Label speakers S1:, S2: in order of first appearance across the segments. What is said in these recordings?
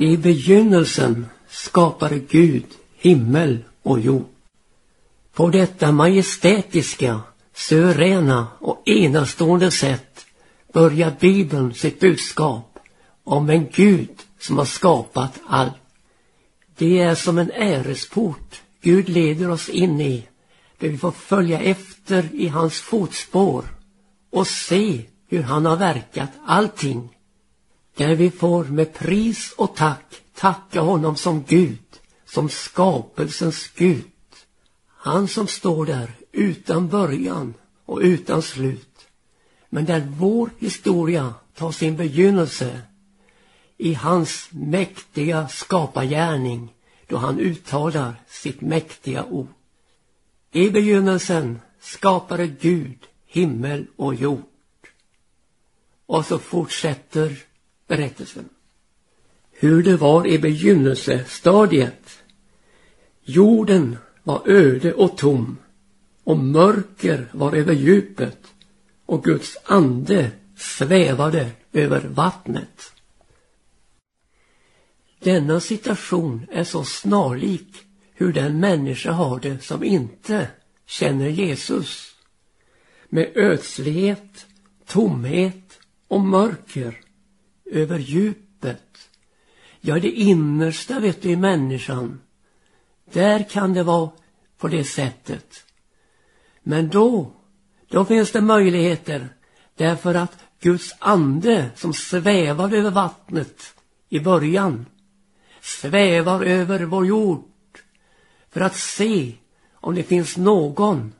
S1: I begynnelsen skapade Gud himmel och jord. På detta majestätiska, suveräna och enastående sätt börjar Bibeln sitt budskap om en Gud som har skapat allt. Det är som en äresport Gud leder oss in i, där vi får följa efter i hans fotspår och se hur han har verkat allting. Där vi får med pris och tack tacka honom som Gud, som skapelsens Gud. Han som står där utan början och utan slut. Men där vår historia tar sin begynnelse i hans mäktiga skapargärning då han uttalar sitt mäktiga ord. I begynnelsen skapade Gud himmel och jord. Och så fortsätter berättelsen. Hur det var i begynnelsestadiet. Jorden var öde och tom och mörker var över djupet och Guds ande svävade över vattnet. Denna situation är så snarlik hur den människa har det som inte känner Jesus. Med ödslighet, tomhet och mörker över djupet. Ja, det innersta vet du i människan. Där kan det vara på det sättet. Men då, då finns det möjligheter därför att Guds ande som svävade över vattnet i början svävar över vår jord för att se om det finns någon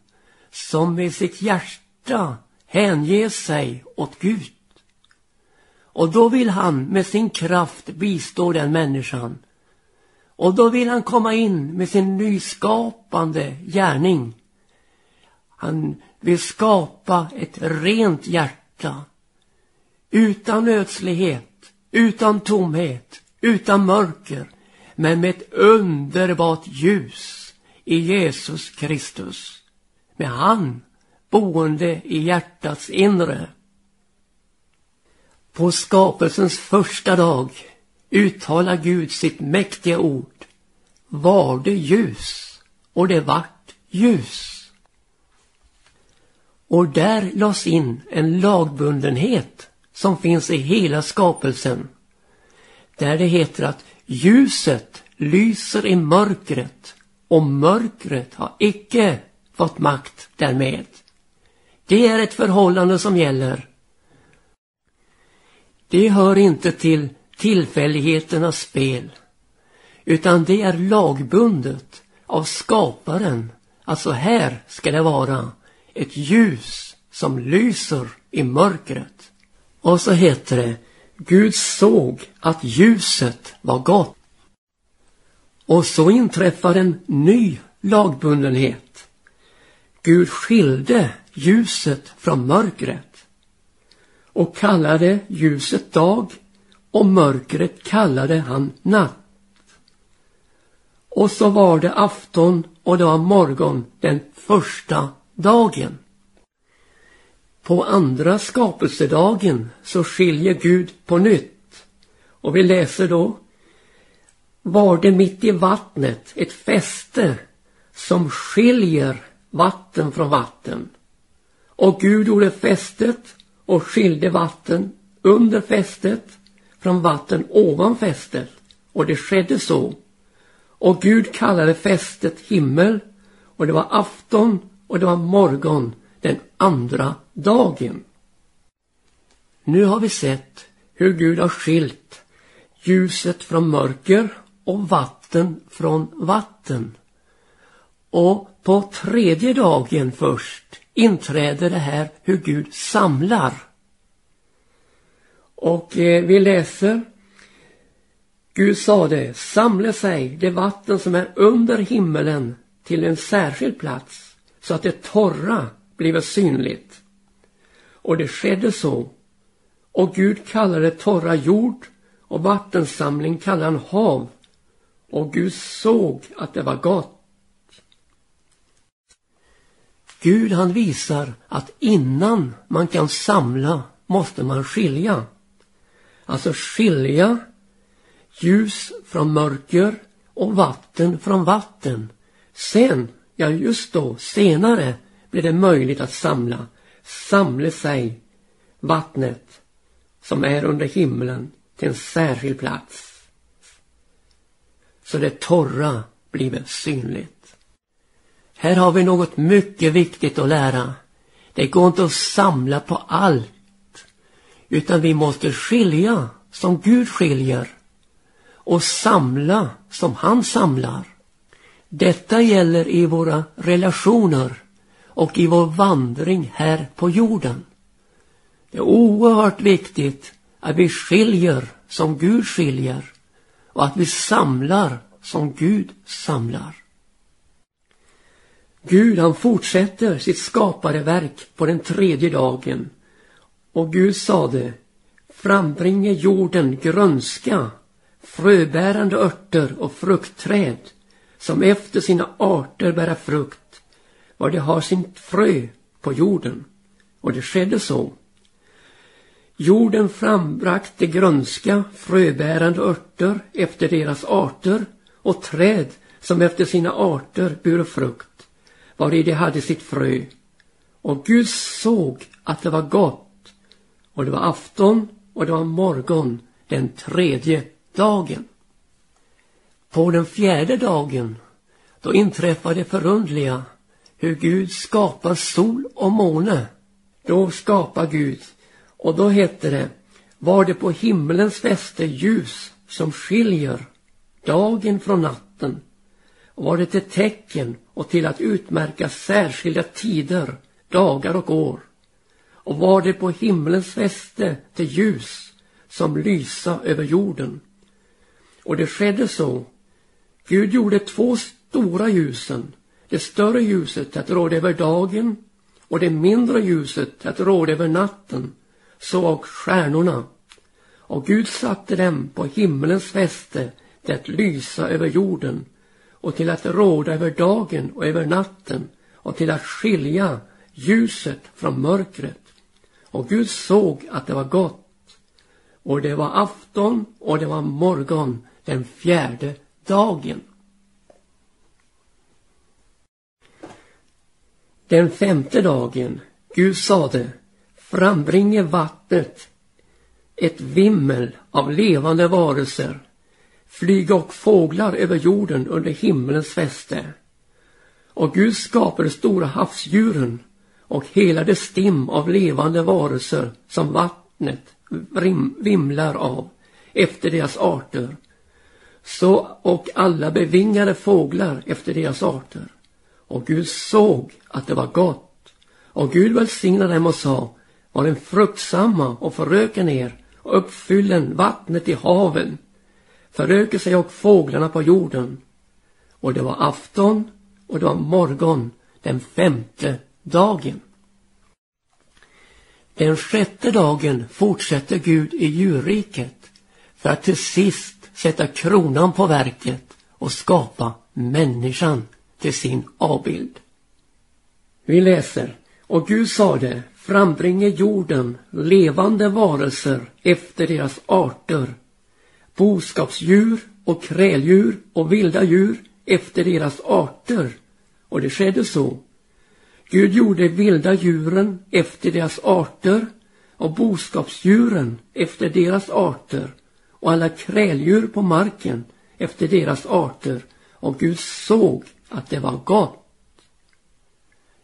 S1: som med sitt hjärta hänger sig åt Gud. Och då vill han med sin kraft bistå den människan. Och då vill han komma in med sin nyskapande gärning. Han vill skapa ett rent hjärta. Utan ödslighet, utan tomhet, utan mörker, men med ett underbart ljus i Jesus Kristus. Med han boende i hjärtats inre. På skapelsens första dag uttalar Gud sitt mäktiga ord. Var det ljus och det vart ljus. Och där lades in en lagbundenhet som finns i hela skapelsen där det heter att ljuset lyser i mörkret och mörkret har icke fått makt därmed. Det är ett förhållande som gäller. Det hör inte till tillfälligheternas spel utan det är lagbundet av skaparen Alltså här ska det vara ett ljus som lyser i mörkret. Och så heter det Gud såg att ljuset var gott. Och så inträffar en ny lagbundenhet. Gud skilde ljuset från mörkret och kallade ljuset dag och mörkret kallade han natt. Och så var det afton och det var morgon den första dagen. På andra skapelsedagen så skiljer Gud på nytt. Och vi läser då var det mitt i vattnet ett fäste som skiljer vatten från vatten. Och Gud gjorde fästet och skilde vatten under fästet från vatten ovan fästet. Och det skedde så. Och Gud kallade fästet himmel och det var afton och det var morgon den andra dagen. Nu har vi sett hur Gud har skilt ljuset från mörker och vatten från vatten. Och på tredje dagen först inträder det här hur Gud samlar. Och eh, vi läser Gud sade, samla sig det vatten som är under himmelen till en särskild plats så att det torra blev synligt. Och det skedde så. Och Gud kallade torra jord och vattensamling kallade han hav. Och Gud såg att det var gott. Gud han visar att innan man kan samla måste man skilja. Alltså skilja ljus från mörker och vatten från vatten. Sen, ja just då, senare blir det möjligt att samla, samla sig vattnet som är under himlen till en särskild plats. Så det torra blir synligt. Här har vi något mycket viktigt att lära. Det går inte att samla på allt. Utan vi måste skilja som Gud skiljer. Och samla som han samlar. Detta gäller i våra relationer och i vår vandring här på jorden. Det är oerhört viktigt att vi skiljer som Gud skiljer och att vi samlar som Gud samlar. Gud han fortsätter sitt skapade verk på den tredje dagen. Och Gud sade frambringe jorden grönska fröbärande örter och fruktträd som efter sina arter bära frukt var det har sin frö på jorden. Och det skedde så. Jorden frambrakte grönska, fröbärande örter efter deras arter och träd som efter sina arter bure frukt, vari de hade sitt frö. Och Gud såg att det var gott, och det var afton och det var morgon den tredje dagen. På den fjärde dagen, då inträffade det förundliga hur Gud skapar sol och måne. Då skapar Gud och då hette det, var det på himmelens fäste ljus som skiljer dagen från natten och var det till tecken och till att utmärka särskilda tider, dagar och år och var det på himlens fäste till ljus som lysa över jorden. Och det skedde så. Gud gjorde två stora ljusen, det större ljuset att råda över dagen och det mindre ljuset att råda över natten så och stjärnorna och Gud satte dem på himlens fäste till att lysa över jorden och till att råda över dagen och över natten och till att skilja ljuset från mörkret. Och Gud såg att det var gott. Och det var afton och det var morgon den fjärde dagen. Den femte dagen, Gud sade, frambringe vattnet ett vimmel av levande varelser, flyga och fåglar över jorden under himmelens fäste. Och Gud skapade stora havsdjuren och hela det stim av levande varelser som vattnet vimlar av efter deras arter. Så och alla bevingade fåglar efter deras arter. Och Gud såg att det var gott. Och Gud välsignade dem och sa, var den fruktsamma och föröken er och uppfyllen vattnet i haven, föröker sig och fåglarna på jorden. Och det var afton och det var morgon den femte dagen. Den sjätte dagen fortsätter Gud i djurriket för att till sist sätta kronan på verket och skapa människan till sin avbild. Vi läser, och Gud sade, frambringe jorden levande varelser efter deras arter, boskapsdjur och kräldjur och vilda djur efter deras arter. Och det skedde så. Gud gjorde vilda djuren efter deras arter och boskapsdjuren efter deras arter och alla kräldjur på marken efter deras arter och Gud såg att det var gott.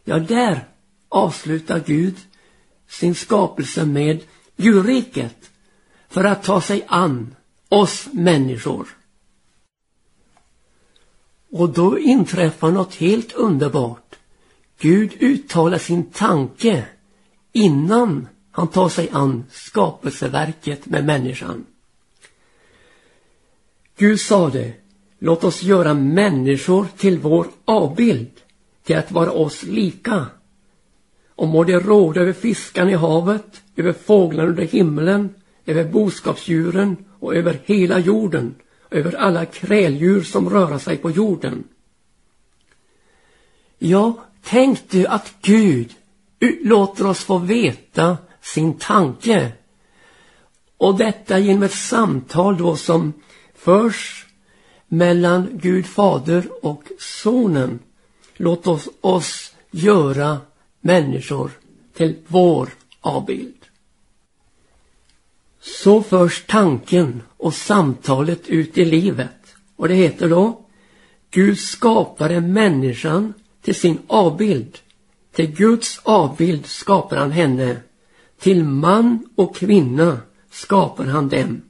S1: Ja, där avslutar Gud sin skapelse med djurriket för att ta sig an oss människor. Och då inträffar något helt underbart. Gud uttalar sin tanke innan han tar sig an skapelseverket med människan. Gud sade, låt oss göra människor till vår avbild, till att vara oss lika och må det råda över fiskarna i havet, över fåglarna under himlen, över boskapsdjuren och över hela jorden, över alla kräldjur som rör sig på jorden. Ja, tänk du att Gud låter oss få veta sin tanke. Och detta genom ett samtal då som förs mellan Gud fader och sonen. Låt oss, oss göra människor till vår avbild. Så förs tanken och samtalet ut i livet. Och det heter då Gud skapade människan till sin avbild. Till Guds avbild skapar han henne. Till man och kvinna skapar han dem.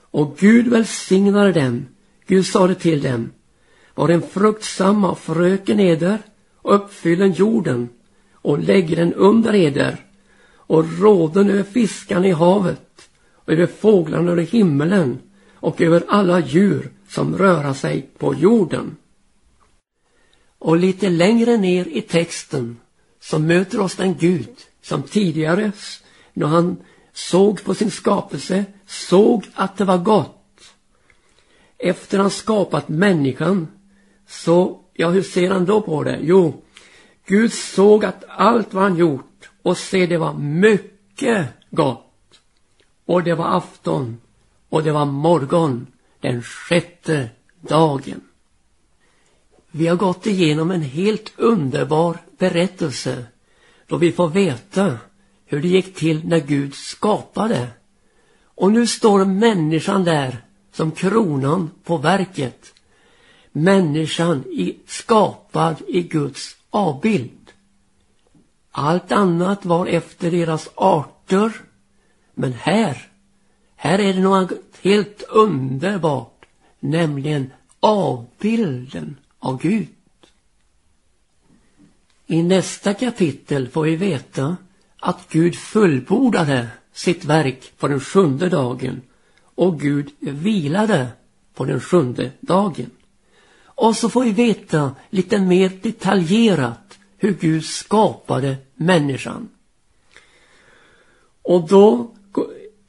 S1: Och Gud välsignade dem. Gud sade till dem. Var den fruktsamma fröken eder och uppfyllen jorden och lägg den under eder och råden över fiskarna i havet och över fåglarna över himmelen och över alla djur som röra sig på jorden. Och lite längre ner i texten så möter oss den Gud som tidigare när han såg på sin skapelse såg att det var gott. Efter han skapat människan så, ja hur ser han då på det? Jo, Gud såg att allt vad han gjort och se det var mycket gott. Och det var afton och det var morgon den sjätte dagen. Vi har gått igenom en helt underbar berättelse då vi får veta hur det gick till när Gud skapade. Och nu står människan där som kronan på verket. Människan i, skapad i Guds avbild. Allt annat var efter deras arter. Men här, här är det något helt underbart, nämligen avbilden av Gud. I nästa kapitel får vi veta att Gud fullbordade sitt verk på den sjunde dagen och Gud vilade på den sjunde dagen. Och så får vi veta lite mer detaljerat hur Gud skapade människan. Och då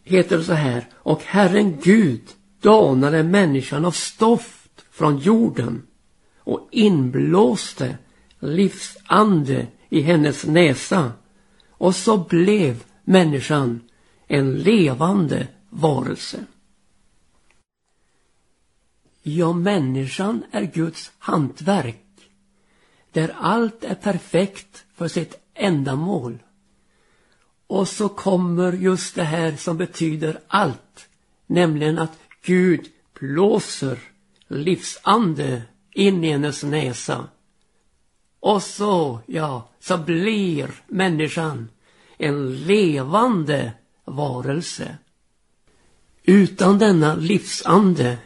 S1: heter det så här, och Herren Gud danade människan av stoft från jorden och inblåste livsande i hennes näsa och så blev människan en levande varelse. Ja, människan är Guds hantverk där allt är perfekt för sitt ändamål. Och så kommer just det här som betyder allt, nämligen att Gud blåser livsande in i hennes näsa. Och så, ja, så blir människan en levande varelse. Utan denna livsande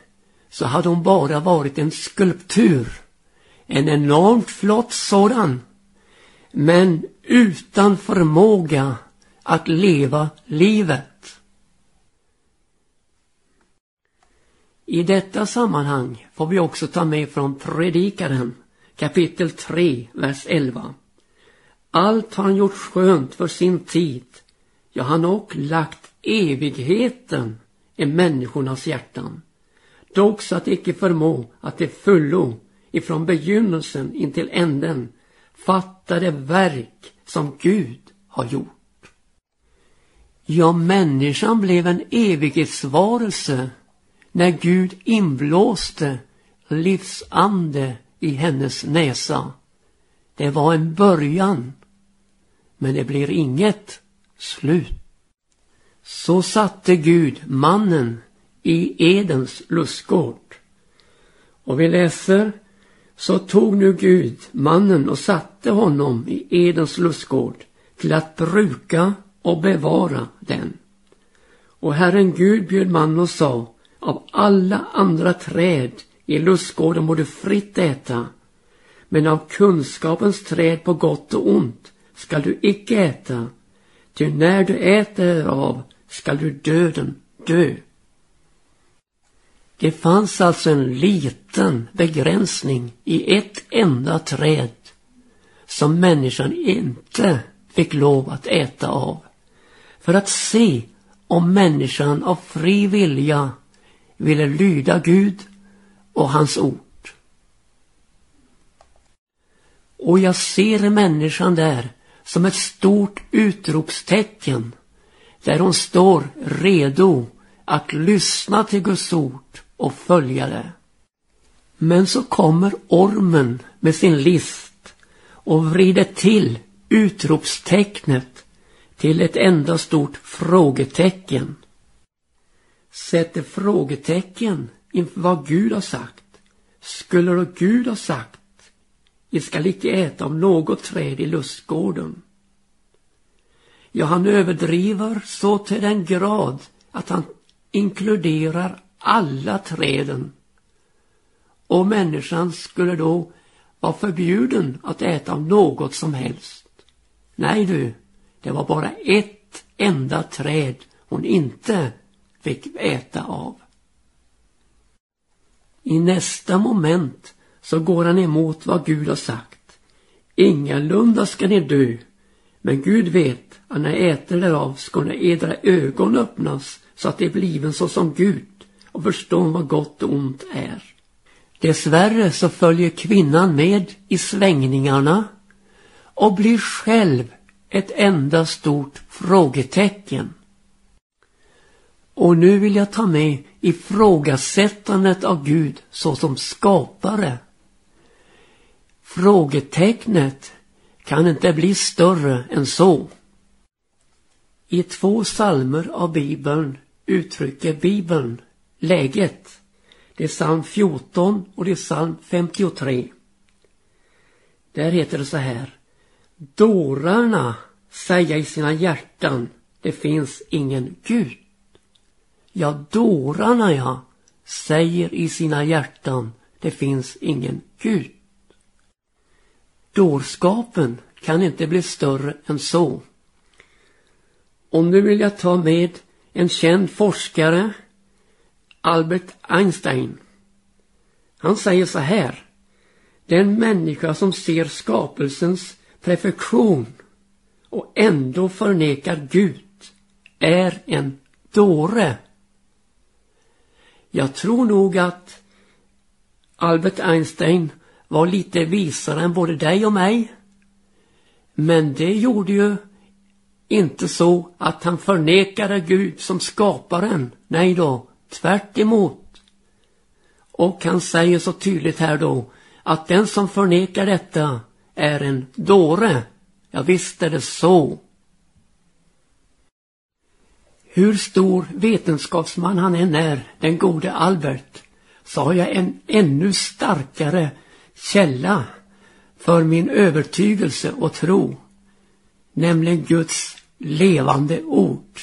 S1: så hade hon bara varit en skulptur. En enormt flott sådan. Men utan förmåga att leva livet. I detta sammanhang får vi också ta med från Predikaren kapitel 3, vers 11. Allt har han gjort skönt för sin tid. Ja, han har också lagt evigheten i människornas hjärtan. Dock så att icke förmå att det fullo ifrån begynnelsen intill änden fatta det verk som Gud har gjort. Ja, människan blev en evighetsvarelse när Gud inblåste livsande i hennes näsa. Det var en början, men det blir inget slut. Så satte Gud mannen i Edens lustgård. Och vi läser, så tog nu Gud mannen och satte honom i Edens lustgård till att bruka och bevara den. Och Herren Gud bjöd mannen och sa, av alla andra träd i lustgården må du fritt äta, men av kunskapens träd på gott och ont skall du icke äta, ty när du äter av skall du döden dö. Det fanns alltså en liten begränsning i ett enda träd som människan inte fick lov att äta av. För att se om människan av fri vilja ville lyda Gud och hans ord. Och jag ser människan där som ett stort utropstecken där hon står redo att lyssna till Guds ord och följa det. Men så kommer ormen med sin list och vrider till utropstecknet till ett enda stort frågetecken. Sätter frågetecken inför vad Gud har sagt. Skulle då Gud ha sagt, ni skall icke äta av något träd i lustgården. Ja, han överdriver så till den grad att han inkluderar alla träden. Och människan skulle då vara förbjuden att äta av något som helst. Nej du, det var bara ett enda träd hon inte fick äta av. I nästa moment så går han emot vad Gud har sagt. Ingalunda ska ni dö, men Gud vet att när ni äter därav ska edra ögon öppnas så att det bliven såsom Gud och förstå vad gott och ont är. Dessvärre så följer kvinnan med i svängningarna och blir själv ett enda stort frågetecken. Och nu vill jag ta med ifrågasättandet av Gud såsom skapare. Frågetecknet kan inte bli större än så. I två salmer av Bibeln uttrycker Bibeln läget. Det är psalm 14 och det är psalm 53. Där heter det så här. Dårarna säga i sina hjärtan, det finns ingen Gud. Ja, dårarna ja, säger i sina hjärtan, det finns ingen Gud. Dårskapen kan inte bli större än så. Och nu vill jag ta med en känd forskare, Albert Einstein. Han säger så här. Den människa som ser skapelsens perfektion och ändå förnekar Gud är en dåre. Jag tror nog att Albert Einstein var lite visare än både dig och mig. Men det gjorde ju inte så att han förnekade Gud som skaparen. Nej då, tvärt emot. Och han säger så tydligt här då att den som förnekar detta är en dåre. Ja, visst är det så. Hur stor vetenskapsman han än är, den gode Albert, så har jag en ännu starkare källa för min övertygelse och tro, nämligen Guds levande ord.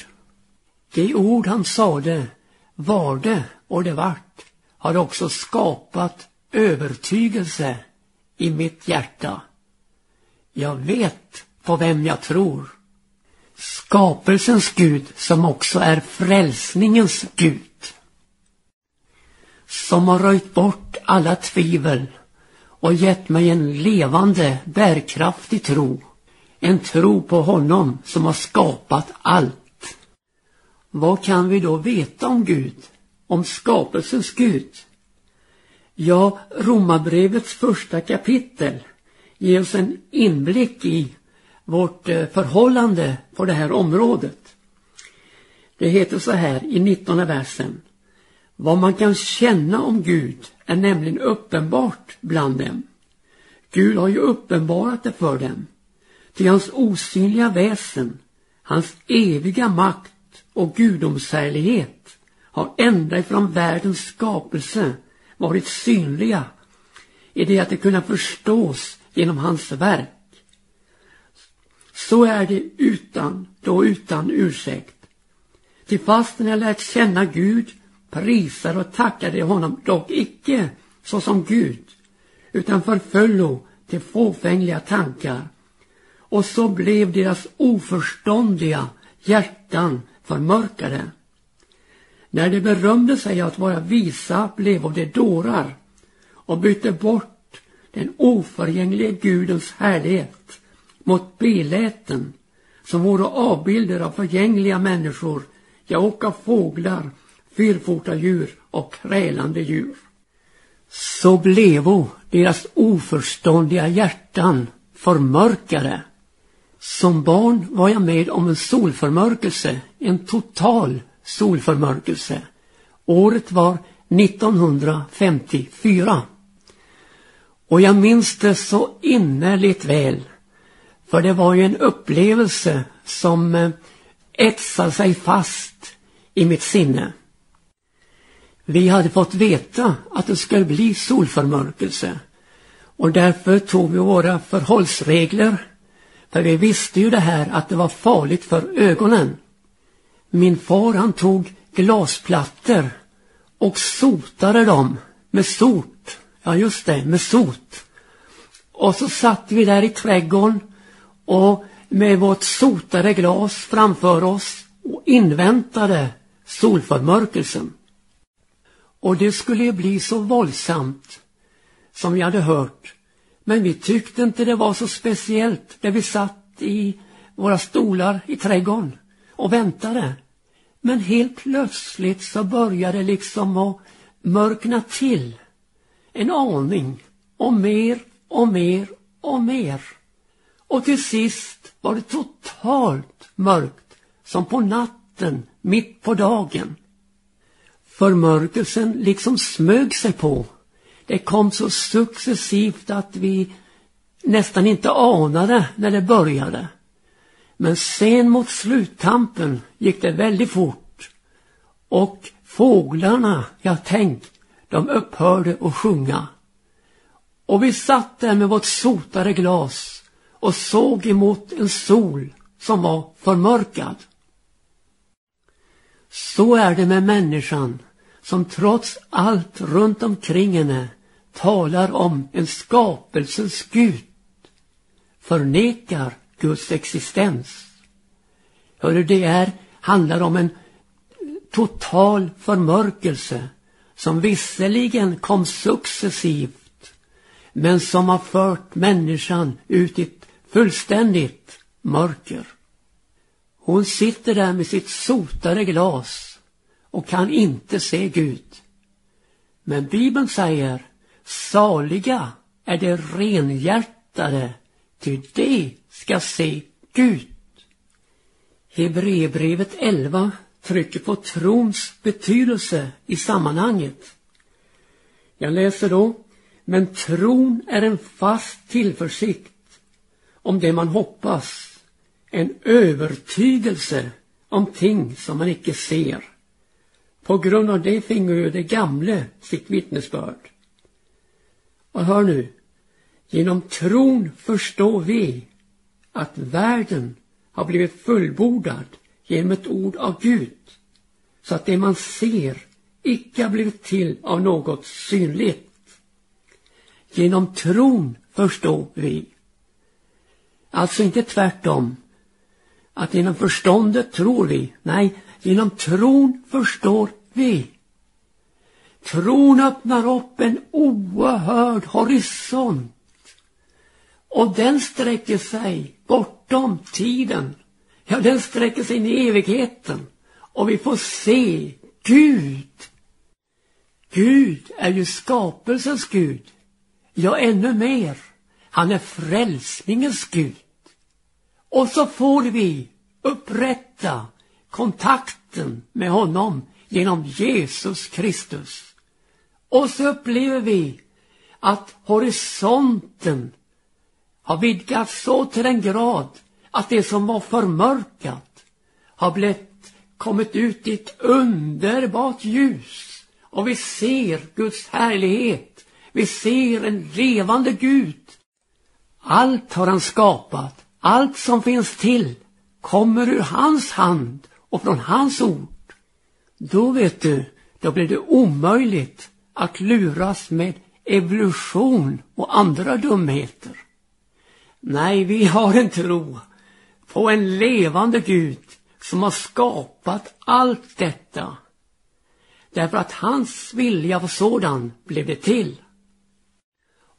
S1: Det ord han sade var det och det vart har också skapat övertygelse i mitt hjärta. Jag vet på vem jag tror. Skapelsens Gud som också är frälsningens Gud. Som har röjt bort alla tvivel och gett mig en levande, bärkraftig tro. En tro på honom som har skapat allt. Vad kan vi då veta om Gud? Om skapelsens Gud? Ja, Romarbrevets första kapitel ger oss en inblick i vårt eh, förhållande på det här området. Det heter så här i 19 versen. Vad man kan känna om Gud är nämligen uppenbart bland dem. Gud har ju uppenbarat det för dem. Till hans osynliga väsen, hans eviga makt och gudomshärlighet har ända ifrån världens skapelse varit synliga i det att det kunna förstås genom hans verk. Så är det utan, då utan ursäkt. Till fastän jag lärt känna Gud, prisar och tackade honom dock icke såsom Gud, utan förföllo till fåfängliga tankar. Och så blev deras oförståndiga hjärtan förmörkade. När de berömde sig att vara visa blev de dårar och bytte bort den oförgängliga Gudens härlighet mot beläten som vore avbilder av förgängliga människor, ja och av fåglar, fyrfotadjur och krälande djur. Så blevo deras oförståndiga hjärtan förmörkade. Som barn var jag med om en solförmörkelse, en total solförmörkelse. Året var 1954. Och jag minns det så innerligt väl. För det var ju en upplevelse som eh, etsade sig fast i mitt sinne. Vi hade fått veta att det skulle bli solförmörkelse. Och därför tog vi våra förhållsregler. För vi visste ju det här att det var farligt för ögonen. Min far han tog glasplattor och sotade dem med sot. Ja just det, med sot. Och så satt vi där i trädgården och med vårt sotade glas framför oss och inväntade solförmörkelsen. Och det skulle ju bli så våldsamt som vi hade hört. Men vi tyckte inte det var så speciellt där vi satt i våra stolar i trädgården och väntade. Men helt plötsligt så började det liksom att mörkna till en aning och mer och mer och mer. Och till sist var det totalt mörkt som på natten mitt på dagen. Förmörkelsen liksom smög sig på. Det kom så successivt att vi nästan inte anade när det började. Men sen mot sluttampen gick det väldigt fort. Och fåglarna, jag tänk, de upphörde att sjunga. Och vi satt där med vårt sotade glas och såg emot en sol som var förmörkad. Så är det med människan som trots allt runt omkring henne talar om en skapelsens Gud förnekar Guds existens. Hörru, det är, handlar om en total förmörkelse som visserligen kom successivt men som har fört människan ut i ett fullständigt mörker. Hon sitter där med sitt sotade glas och kan inte se Gud. Men Bibeln säger saliga är de renhjärtade ty de ska se Gud. Hebreerbrevet 11 trycker på trons betydelse i sammanhanget. Jag läser då, men tron är en fast tillförsikt om det man hoppas, en övertygelse om ting som man icke ser. På grund av det fingo ju det gamle sitt vittnesbörd. Och hör nu, genom tron förstår vi att världen har blivit fullbordad genom ett ord av Gud så att det man ser icke har blivit till av något synligt. Genom tron förstår vi. Alltså inte tvärtom. Att genom förståndet tror vi. Nej, genom tron förstår vi. Tron öppnar upp en oerhörd horisont. Och den sträcker sig bortom tiden. Ja, den sträcker sig in i evigheten. Och vi får se Gud. Gud är ju skapelsens Gud. Ja, ännu mer. Han är frälsningens Gud. Och så får vi upprätta kontakten med honom genom Jesus Kristus. Och så upplever vi att horisonten har vidgats så till den grad att det som var förmörkat har blivit, kommit ut i ett underbart ljus. Och vi ser Guds härlighet. Vi ser en levande Gud. Allt har han skapat. Allt som finns till kommer ur hans hand och från hans ord. Då vet du, då blir det omöjligt att luras med evolution och andra dumheter. Nej, vi har en tro på en levande Gud som har skapat allt detta. Därför att hans vilja var sådan blev det till.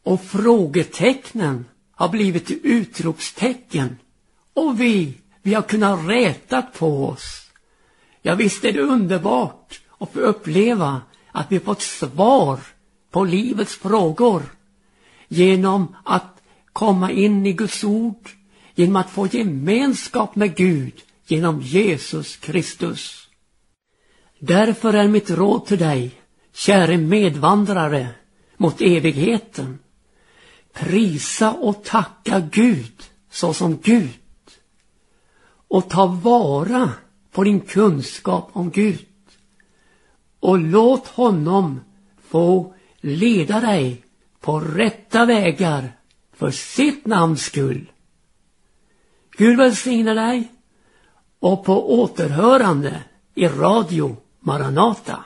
S1: Och frågetecknen har blivit utropstecken. Och vi, vi har kunnat rätat på oss. Ja, visst är det underbart att få uppleva att vi fått svar på livets frågor genom att komma in i Guds ord, genom att få gemenskap med Gud genom Jesus Kristus. Därför är mitt råd till dig, käre medvandrare mot evigheten. Prisa och tacka Gud såsom Gud. Och ta vara på din kunskap om Gud. Och låt honom få leda dig på rätta vägar för sitt namns skull. Gud välsigne dig och på återhörande i Radio Maranata.